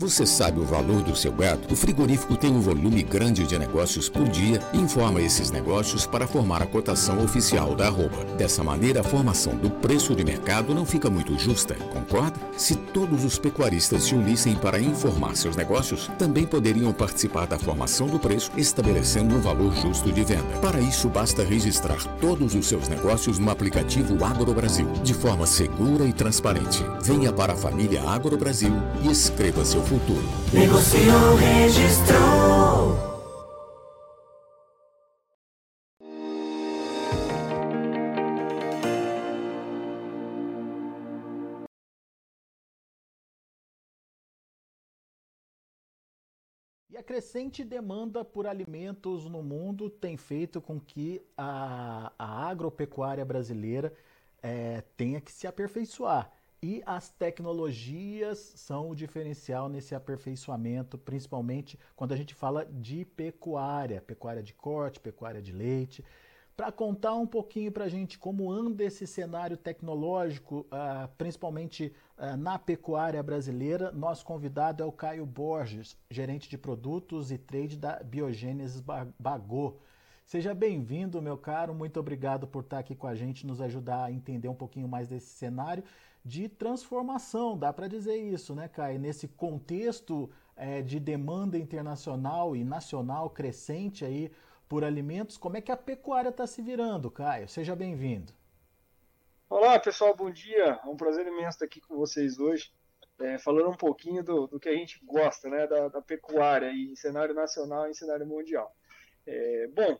Você sabe o valor do seu gado? O frigorífico tem um volume grande de negócios por dia e informa esses negócios para formar a cotação oficial da arroba. Dessa maneira, a formação do preço de mercado não fica muito justa, concorda? Se todos os pecuaristas se unissem para informar seus negócios, também poderiam participar da formação do preço, estabelecendo um valor justo de venda. Para isso, basta registrar todos os seus negócios no aplicativo Agro Brasil, de forma segura e transparente. Venha para a família Agro Brasil e escreva seu futuro. Negociou, registrou. E a crescente demanda por alimentos no mundo tem feito com que a, a agropecuária brasileira é, tenha que se aperfeiçoar. E as tecnologias são o diferencial nesse aperfeiçoamento, principalmente quando a gente fala de pecuária, pecuária de corte, pecuária de leite. Para contar um pouquinho para a gente como anda esse cenário tecnológico, uh, principalmente uh, na pecuária brasileira, nosso convidado é o Caio Borges, gerente de produtos e trade da Biogênesis Bagô. Seja bem-vindo, meu caro. Muito obrigado por estar aqui com a gente, nos ajudar a entender um pouquinho mais desse cenário de transformação, dá para dizer isso, né, Caio? Nesse contexto é, de demanda internacional e nacional crescente aí por alimentos, como é que a pecuária está se virando, Caio? Seja bem-vindo. Olá, pessoal, bom dia. É um prazer imenso estar aqui com vocês hoje, é, falando um pouquinho do, do, que a gente gosta, né, da, da pecuária em cenário nacional e em cenário mundial. É, bom,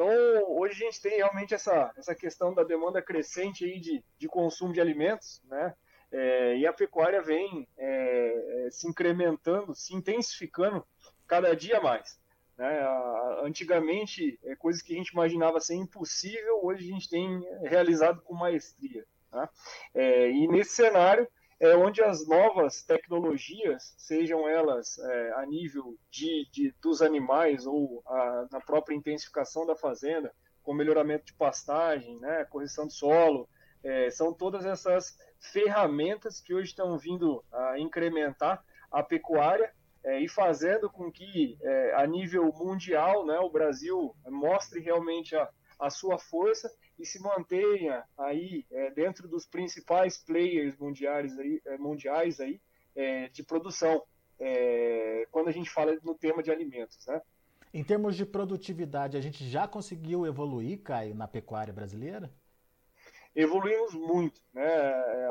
então, hoje a gente tem realmente essa, essa questão da demanda crescente aí de, de consumo de alimentos, né? É, e a pecuária vem é, é se incrementando, se intensificando cada dia mais. Né? Antigamente, é, coisas que a gente imaginava ser impossível, hoje a gente tem realizado com maestria. Tá? É, e nesse cenário, é onde as novas tecnologias, sejam elas é, a nível de, de, dos animais ou a, na própria intensificação da fazenda, com melhoramento de pastagem, né, correção de solo, é, são todas essas ferramentas que hoje estão vindo a incrementar a pecuária é, e fazendo com que, é, a nível mundial, né, o Brasil mostre realmente a, a sua força e se mantenha aí é, dentro dos principais players mundiais aí, é, mundiais aí é, de produção, é, quando a gente fala no tema de alimentos, né? Em termos de produtividade, a gente já conseguiu evoluir, Caio, na pecuária brasileira? Evoluímos muito, né? É,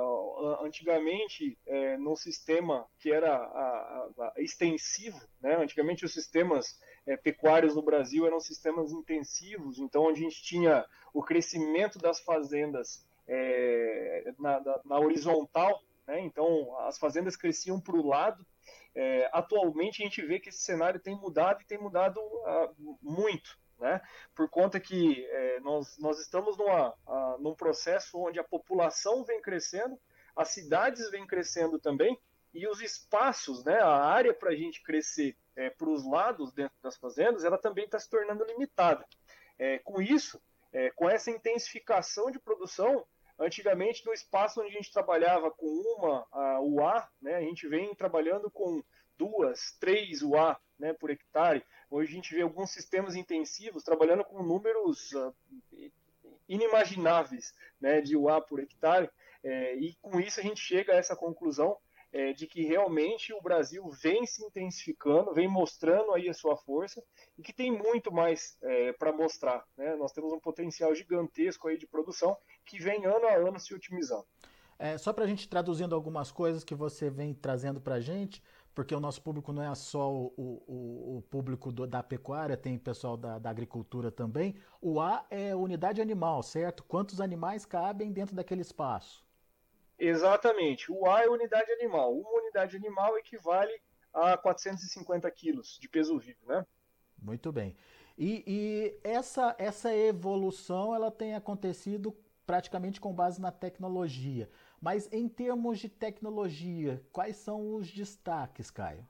antigamente, é, no sistema que era a, a, a extensivo, né? Antigamente os sistemas é, no Brasil eram sistemas intensivos, então a gente tinha o crescimento das fazendas é, na, na, na, horizontal, né? então as fazendas cresciam para o lado. É, atualmente a gente vê que esse cenário tem mudado e tem mudado uh, muito. Né? Por conta que é, nós, nós estamos numa, uh, num processo onde a população vem crescendo, as cidades vêm crescendo também, e os espaços, né, a área para a gente crescer é, para os lados dentro das fazendas, ela também está se tornando limitada. É, com isso, é, com essa intensificação de produção, antigamente no espaço onde a gente trabalhava com uma a UA, né, a gente vem trabalhando com duas, três UA né, por hectare. Hoje a gente vê alguns sistemas intensivos trabalhando com números uh, inimagináveis né, de UA por hectare, é, e com isso a gente chega a essa conclusão é, de que realmente o Brasil vem se intensificando, vem mostrando aí a sua força e que tem muito mais é, para mostrar. Né? Nós temos um potencial gigantesco aí de produção que vem ano a ano se otimizando. É, só para a gente traduzindo algumas coisas que você vem trazendo para a gente, porque o nosso público não é só o, o, o público do, da pecuária, tem pessoal da, da, agricultura também. O A é unidade animal, certo? Quantos animais cabem dentro daquele espaço? Exatamente. O A é unidade animal. Uma unidade animal equivale a 450 quilos de peso vivo, né? Muito bem. E, e, essa, essa evolução ela tem acontecido praticamente com base na tecnologia. Mas em termos de tecnologia, quais são os destaques, Caio?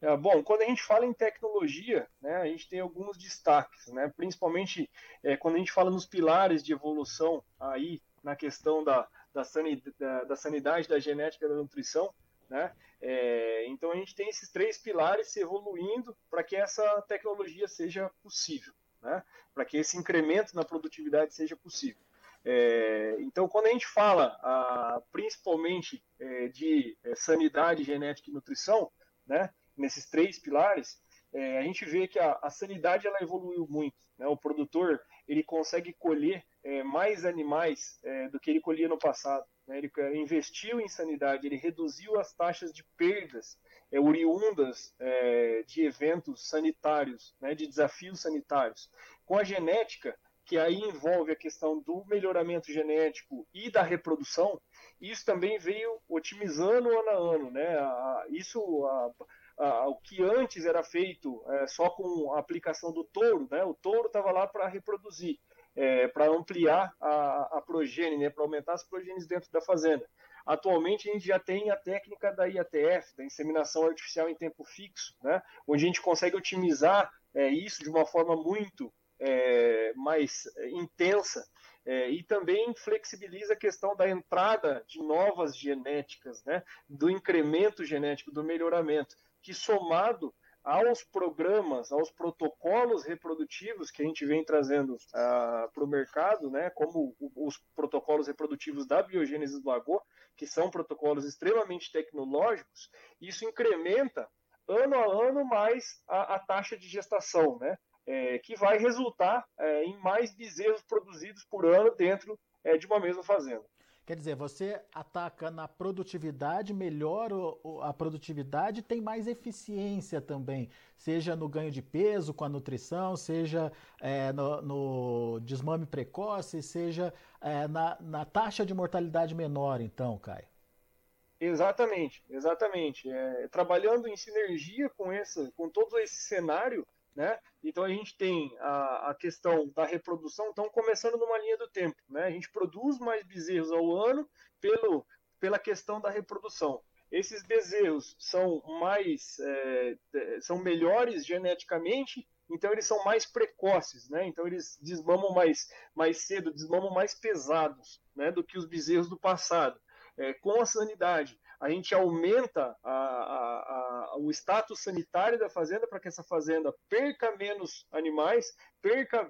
É, bom, quando a gente fala em tecnologia, né, a gente tem alguns destaques, né, principalmente é, quando a gente fala nos pilares de evolução aí na questão da, da, sanidade, da, da sanidade, da genética da nutrição, Né? É, então a gente tem esses três pilares se evoluindo para que essa tecnologia seja possível, né? para que esse incremento na produtividade seja possível. É, então, quando a gente fala a, principalmente é, de é, sanidade, genética e nutrição, né, nesses três pilares, é, a gente vê que a, a, sanidade ela evoluiu muito. Né? O produtor ele consegue colher é, mais animais é, do que ele colhia no passado. Né? Ele é, investiu em sanidade, ele reduziu as taxas de perdas é, oriundas é, de eventos sanitários, né? de desafios sanitários. Com a genética, que aí envolve a questão do melhoramento genético e da reprodução, isso também veio otimizando ano a ano. Né? A, isso, a, o que antes era feito é, só com a aplicação do touro, né? O touro estava lá para reproduzir, é, para ampliar a, a progênie, né? Para aumentar as progênies dentro da fazenda. Atualmente a gente já tem a técnica da IATF, da inseminação artificial em tempo fixo, né? Onde a gente consegue otimizar é, isso de uma forma muito é, mais intensa é, e também flexibiliza a questão da entrada de novas genéticas, né, do incremento genético, do melhoramento que somado aos programas, aos protocolos reprodutivos que a gente vem trazendo uh, para o mercado, né, como os protocolos reprodutivos da biogênese do lagoa, que são protocolos extremamente tecnológicos, isso incrementa ano a ano mais a, a taxa de gestação, né, é, que vai resultar é, em mais bezerros produzidos por ano dentro é, de uma mesma fazenda. Quer dizer, você ataca na produtividade, melhora a produtividade, tem mais eficiência também, seja no ganho de peso com a nutrição, seja é, no, no, desmame precoce, seja é, na, na, taxa de mortalidade menor, então, Caio. Exatamente, exatamente. É, trabalhando em sinergia com, essa, com todo esse cenário, né? Então a gente tem a, a, questão da reprodução, então começando numa linha do tempo, né? A gente produz mais bezerros ao ano pelo, pela questão da reprodução. Esses bezerros são mais é, são melhores geneticamente, então eles são mais precoces, né? Então eles desmamam mais mais cedo, desmamam mais pesados, né? Do que os bezerros do passado. É, com a sanidade, a gente aumenta a, a, a, o status sanitário da fazenda para que essa fazenda perca menos animais, perca,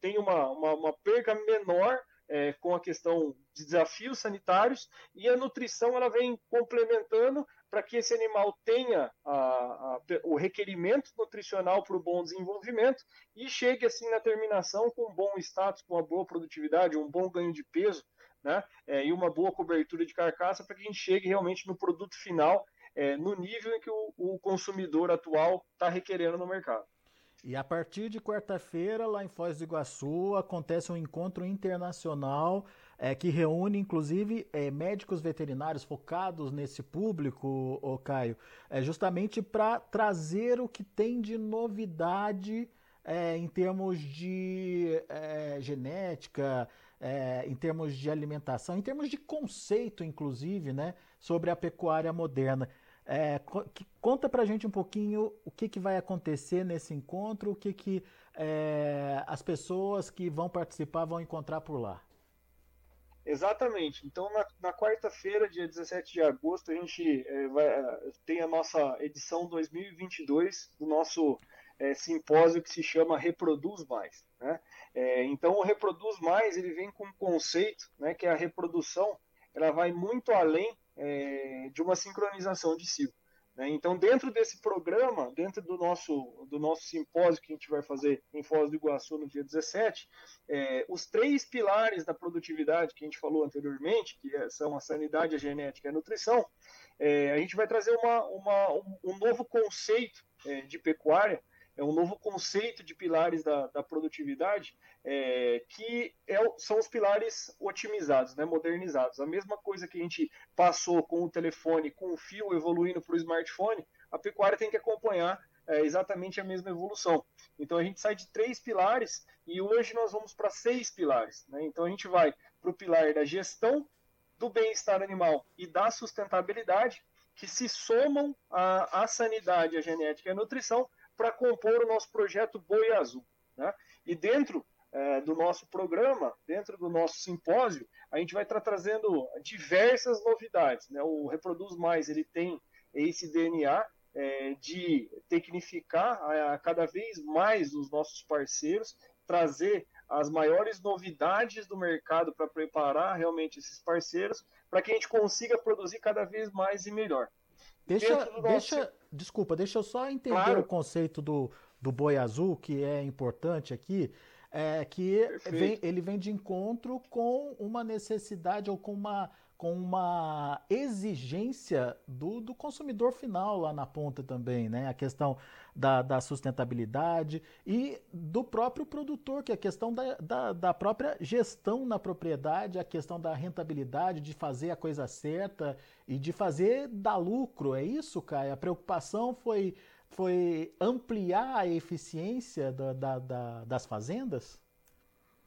tenha uma, uma, uma perca menor é, com a questão de desafios sanitários e a nutrição ela vem complementando para que esse animal tenha a, a, o requerimento nutricional para o bom desenvolvimento e chegue assim na terminação com um bom status, com uma boa produtividade, um bom ganho de peso né? É, e uma boa cobertura de carcaça para que a gente chegue realmente no produto final é, no nível em que o, o consumidor atual está requerendo no mercado. E a partir de quarta-feira, lá em Foz do Iguaçu, acontece um encontro internacional é, que reúne, inclusive, é, médicos veterinários focados nesse público, o Caio, é, justamente para trazer o que tem de novidade é, em termos de é, genética, é, em termos de alimentação, em termos de conceito, inclusive, né, sobre a pecuária moderna. É, conta para a gente um pouquinho o que, que vai acontecer nesse encontro, o que, que é, as pessoas que vão participar vão encontrar por lá. Exatamente. Então, na, na quarta-feira, dia 17 de agosto, a gente é, vai, tem a nossa edição 2022 do nosso simpósio que se chama Reproduz Mais. Né? É, então, o Reproduz Mais ele vem com um conceito né, que é a reprodução ela vai muito além é, de uma sincronização de ciclo. Né? Então, dentro desse programa, dentro do nosso, do nosso simpósio que a gente vai fazer em Foz do Iguaçu no dia 17, é, os três pilares da produtividade que a gente falou anteriormente, que é, são a sanidade, a genética e a nutrição, é, a gente vai trazer uma, uma, um, novo conceito de pecuária é um novo conceito de pilares da, da produtividade é, que é, são os pilares otimizados, né, modernizados. A mesma coisa que a gente passou com o telefone, com o fio evoluindo para o smartphone, a pecuária tem que acompanhar é, exatamente a mesma evolução. Então a gente sai de três pilares e hoje nós vamos para seis pilares. Né? Então a gente vai para o pilar da gestão do bem-estar animal e da sustentabilidade, que se somam à, à sanidade, à genética e à nutrição para compor o nosso projeto Boi Azul. Né? E dentro é, do nosso programa, dentro do nosso simpósio, a gente vai estar trazendo diversas novidades. Né? O Reproduz Mais ele tem esse DNA é, de tecnificar a, a cada vez mais os nossos parceiros, trazer as maiores novidades do mercado para preparar realmente esses parceiros, para que a gente consiga produzir cada vez mais e melhor. Deixa, deixa, desculpa, deixa eu só entender claro. o conceito do, do boi azul, que é importante aqui é, que vem, ele vem de encontro com uma necessidade ou com uma, com uma exigência do, do consumidor final lá na ponta também, né? A questão da, da sustentabilidade e do próprio produtor, que é a questão da, da, da própria gestão na propriedade, a questão da rentabilidade, de fazer a coisa certa e de fazer dar lucro. É isso, Caio? A preocupação foi foi ampliar a eficiência da, da, da, das fazendas?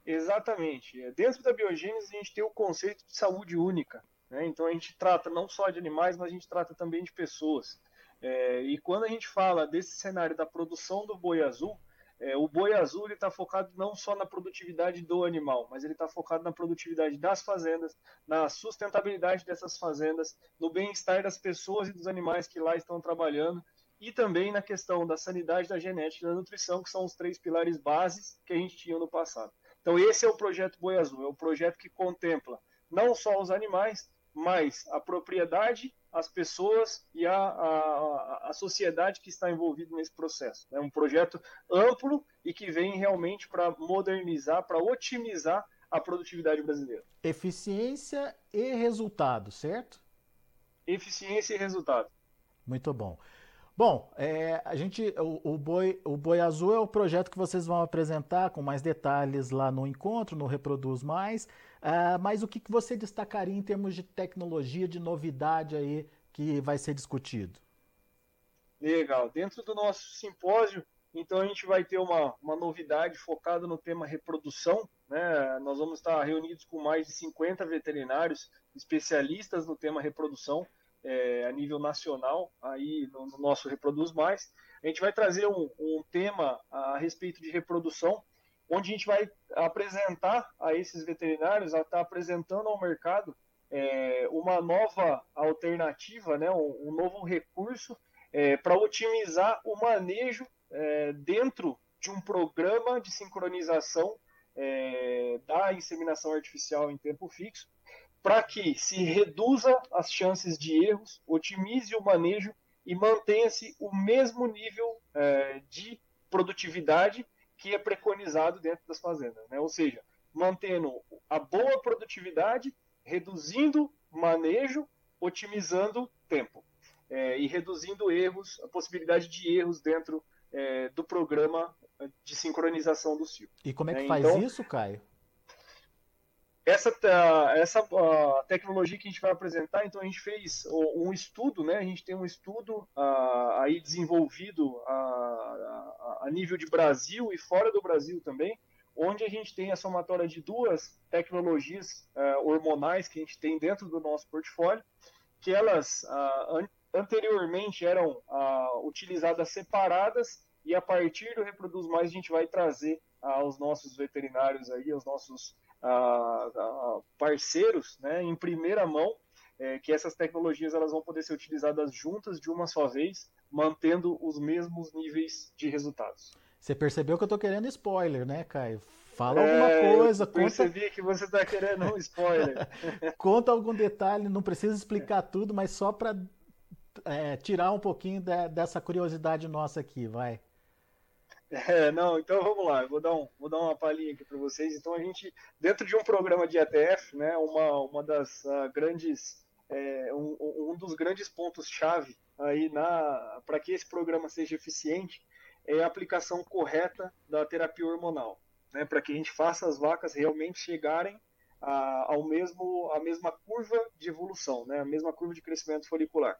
Exatamente. Dentro da biogênese, a gente tem o conceito de saúde única. Né? Então, a gente trata não só de animais, mas a gente trata também de pessoas. É, e quando a gente fala desse cenário da produção do boi azul, é, o boi azul está focado não só na produtividade do animal, mas ele está focado na produtividade das fazendas, na sustentabilidade dessas fazendas, no bem-estar das pessoas e dos animais que lá estão trabalhando e também na questão da sanidade, da genética e da nutrição, que são os três pilares bases que a gente tinha no passado. Então, esse é o projeto Boi Azul, é o projeto que contempla não só os animais, mas a propriedade, as pessoas e a, a, a sociedade que está envolvida nesse processo. É um projeto amplo e que vem realmente para modernizar, para otimizar a produtividade brasileira. Eficiência e resultado, certo? Eficiência e resultado. Muito bom. Bom, é, a gente, o, o, Boi, o Boi Azul é o projeto que vocês vão apresentar com mais detalhes lá no encontro, no Reproduz Mais. Uh, mas o que, que você destacaria em termos de tecnologia, de novidade aí que vai ser discutido? Legal. Dentro do nosso simpósio, então a gente vai ter uma, uma novidade focada no tema reprodução. Né? Nós vamos estar reunidos com mais de 50 veterinários especialistas no tema reprodução é, a nível nacional, aí no, no, nosso Reproduz Mais. A gente vai trazer um, um tema a respeito de reprodução, onde a gente vai apresentar a esses veterinários, estar tá apresentando ao mercado é, uma nova alternativa, né, um, um novo recurso é, para otimizar o manejo é, dentro de um programa de sincronização é, da inseminação artificial em tempo fixo, para que se reduza as chances de erros, otimize o manejo e mantenha-se o mesmo nível é, de produtividade que é preconizado dentro das fazendas. Né? Ou seja, mantendo a boa produtividade, reduzindo manejo, otimizando tempo é, e reduzindo erros, a possibilidade de erros dentro é, do programa de sincronização do ciclo. E como é que né? faz então, isso, Caio? Essa, essa tecnologia que a gente vai apresentar, então a gente fez um estudo, né? A gente tem um estudo uh, aí desenvolvido uh, a nível de Brasil e fora do Brasil também, onde a gente tem a somatória de duas tecnologias uh, hormonais que a gente tem dentro do nosso portfólio, que elas an anteriormente eram utilizadas separadas e a partir do Reproduz Mais a gente vai trazer aos nossos veterinários aí, aos nossos parceiros né, em primeira mão é, que essas tecnologias elas vão poder ser utilizadas juntas de uma só vez, mantendo os mesmos níveis de resultados. Você percebeu que eu estou querendo spoiler, né, Caio? Fala é, alguma coisa. Eu percebi conta... que você está querendo um spoiler. conta algum detalhe, não precisa explicar tudo, mas só para é, tirar um pouquinho de, dessa curiosidade nossa aqui, vai. É, não, então vamos lá, vou dar, um, vou dar uma palhinha aqui para vocês. Então a gente, dentro de um programa de ETF, né, uma, uma das uh, grandes, é, um, um dos grandes pontos-chave aí para que esse programa seja eficiente é a aplicação correta da terapia hormonal, né, para que a gente faça as vacas realmente chegarem a, ao mesmo, a mesma curva de evolução, né, a mesma curva de crescimento folicular.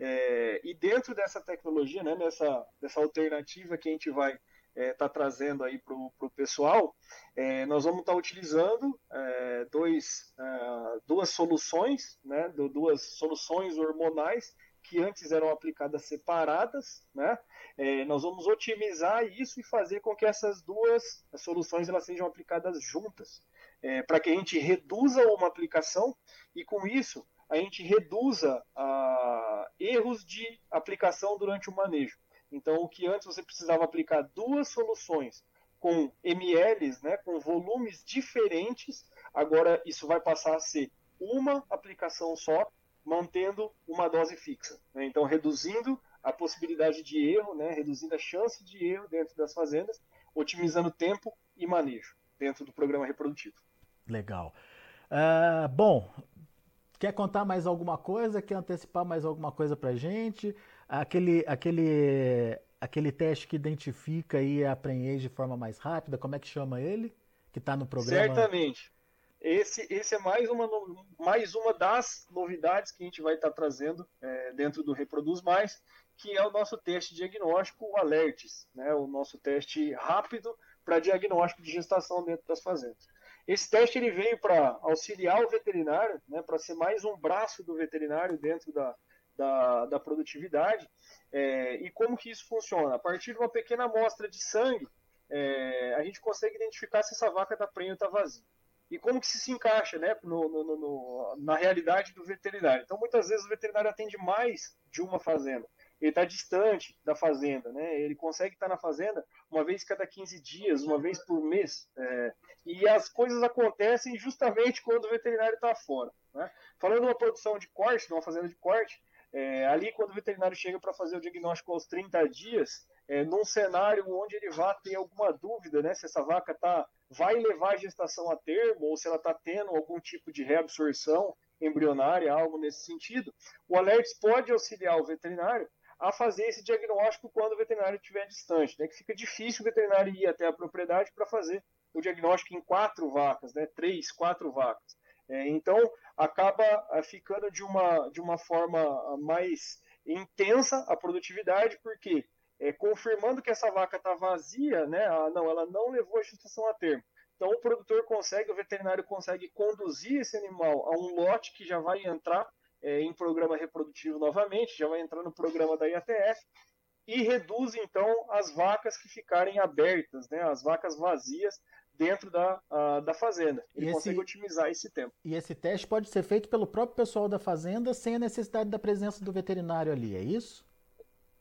É, e dentro dessa tecnologia, né, dessa, dessa alternativa que a gente vai estar é, tá trazendo aí para o pessoal, é, nós vamos estar tá utilizando é, dois, é, duas soluções, né, duas soluções hormonais que antes eram aplicadas separadas, né? É, nós vamos otimizar isso e fazer com que essas duas soluções elas sejam aplicadas juntas, é, para que a gente reduza uma aplicação e com isso a gente reduza a, erros de aplicação durante o manejo. Então, o que antes você precisava aplicar duas soluções com mLs, né, com volumes diferentes, agora isso vai passar a ser uma aplicação só, mantendo uma dose fixa. Né? Então, reduzindo a possibilidade de erro, né, reduzindo a chance de erro dentro das fazendas, otimizando tempo e manejo dentro do programa reprodutivo. Legal. Uh, bom, quer contar mais alguma coisa? Quer antecipar mais alguma coisa para gente? Aquele, aquele, aquele teste que identifica aí a de forma mais rápida, como é que chama ele? Que está no programa? Certamente. Esse, esse é mais uma, mais uma das novidades que a gente vai estar tá trazendo é, dentro do Reproduz Mais, que é o nosso teste diagnóstico, o Alertes, né, o nosso teste rápido para diagnóstico de gestação dentro das fazendas. Esse teste ele veio para auxiliar o veterinário, né, para ser mais um braço do veterinário dentro da, da, da produtividade. É, e como que isso funciona? A partir de uma pequena amostra de sangue, é, a gente consegue identificar se essa vaca está prenha ou está vazia. E como que isso se encaixa né, no, no, no, na realidade do veterinário. Então, muitas vezes o veterinário atende mais de uma fazenda. Ele está distante da fazenda, né? ele consegue estar tá na fazenda uma vez cada 15 dias, uma vez por mês. É, e as coisas acontecem justamente quando o veterinário está fora. Né? Falando uma produção de corte, numa fazenda de corte, é, ali, quando o veterinário chega para fazer o diagnóstico aos 30 dias, é, num cenário onde ele vá ter alguma dúvida né, se essa vaca tá, vai levar a gestação a termo ou se ela está tendo algum tipo de reabsorção embrionária, algo nesse sentido, o Alerts pode auxiliar o veterinário a fazer esse diagnóstico quando o veterinário estiver distante, né, que fica difícil o veterinário ir até a propriedade para fazer o diagnóstico em quatro vacas, né, três, quatro vacas. É, então, acaba é, ficando de uma, de uma forma mais intensa a produtividade, porque é, confirmando que essa vaca está vazia, né, ah, não, ela não levou a gestação a termo. Então, o produtor consegue, o veterinário consegue conduzir esse animal a um lote que já vai entrar é, em programa reprodutivo novamente, já vai entrar no programa da IATF, e reduz, então, as vacas que ficarem abertas, né, as vacas vazias, dentro da, uh, da fazenda. Ele esse, consegue otimizar esse tempo. E esse teste pode ser feito pelo próprio pessoal da fazenda sem a necessidade da presença do veterinário ali, é isso?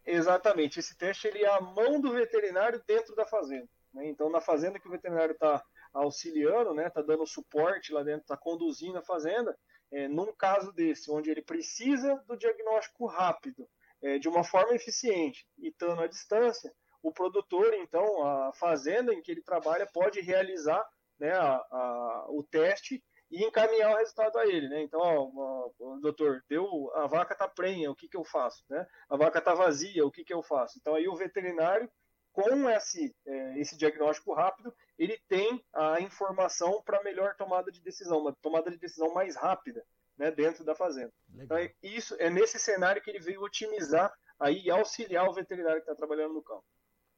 Exatamente. Esse teste ele é a mão do veterinário dentro da fazenda. Né? Então, na fazenda que o veterinário está auxiliando, está né, tá dando suporte lá dentro, está conduzindo a fazenda, é, num caso desse, onde ele precisa do diagnóstico rápido, é, de uma forma eficiente e estando à distância, o produtor, então, a fazenda em que ele trabalha pode realizar né, a, a, o teste e encaminhar o resultado a ele, né? Então, ó, ó, doutor, deu, a vaca está prenha, o que, que eu faço? Né? A vaca está vazia, o que, que eu faço? Então, aí o veterinário, com esse, é, esse diagnóstico rápido, ele tem a informação para melhor tomada de decisão, uma tomada de decisão mais rápida, né, dentro da fazenda. Então, é, isso é nesse cenário que ele veio otimizar aí e auxiliar o veterinário que está trabalhando no campo.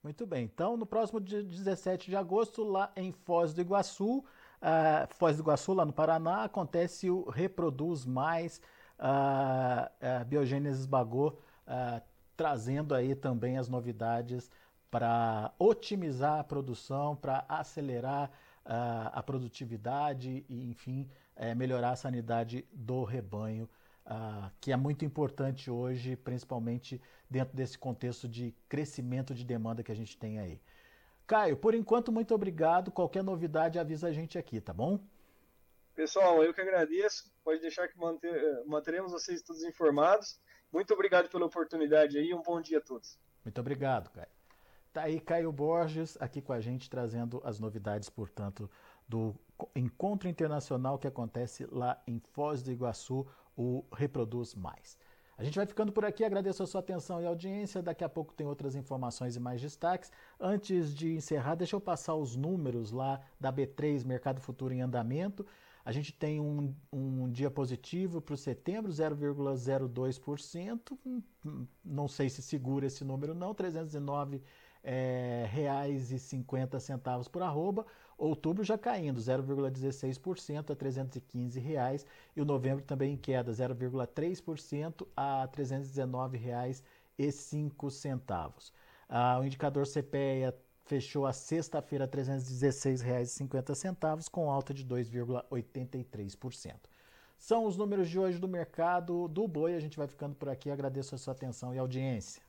Muito bem. Então, no próximo dia 17 de agosto, lá em Foz do Iguaçu, uh, Foz do Iguaçu, lá no Paraná, acontece o Reproduz Mais uh, uh, Biogênesis Bagô, trazendo aí também as novidades para otimizar a produção, para acelerar a produtividade e, enfim, melhorar a sanidade do rebanho uh, que é muito importante hoje, principalmente dentro desse contexto de crescimento de demanda que a gente tem aí. Caio, por enquanto, muito obrigado. Qualquer novidade, avisa a gente aqui, tá bom? Pessoal, eu que agradeço. Pode deixar que manter, manteremos vocês todos informados. Muito obrigado pela oportunidade aí. Um bom dia a todos. Muito obrigado, Caio. Tá aí Caio Borges aqui com a gente trazendo as novidades, portanto, do encontro internacional que acontece lá em Foz do Iguaçu, o Reproduz Mais. A gente vai ficando por aqui, agradeço a sua atenção e audiência. Daqui a pouco tem outras informações e mais destaques. Antes de encerrar, deixa eu passar os números lá da B3 Mercado Futuro em Andamento. A gente tem um, um dia positivo para o setembro, 0,02%. Não sei se segura esse número, não. 309 é, reais e 50 centavos por arroba. Outubro já caindo 0,16% a 315 reais, e o novembro também em queda 0,3% a R$ 319,05. Ah, o indicador CPEA fechou a sexta-feira R$ 316,50 com alta de 2,83%. São os números de hoje do mercado do boi. A gente vai ficando por aqui. Agradeço a sua atenção e audiência.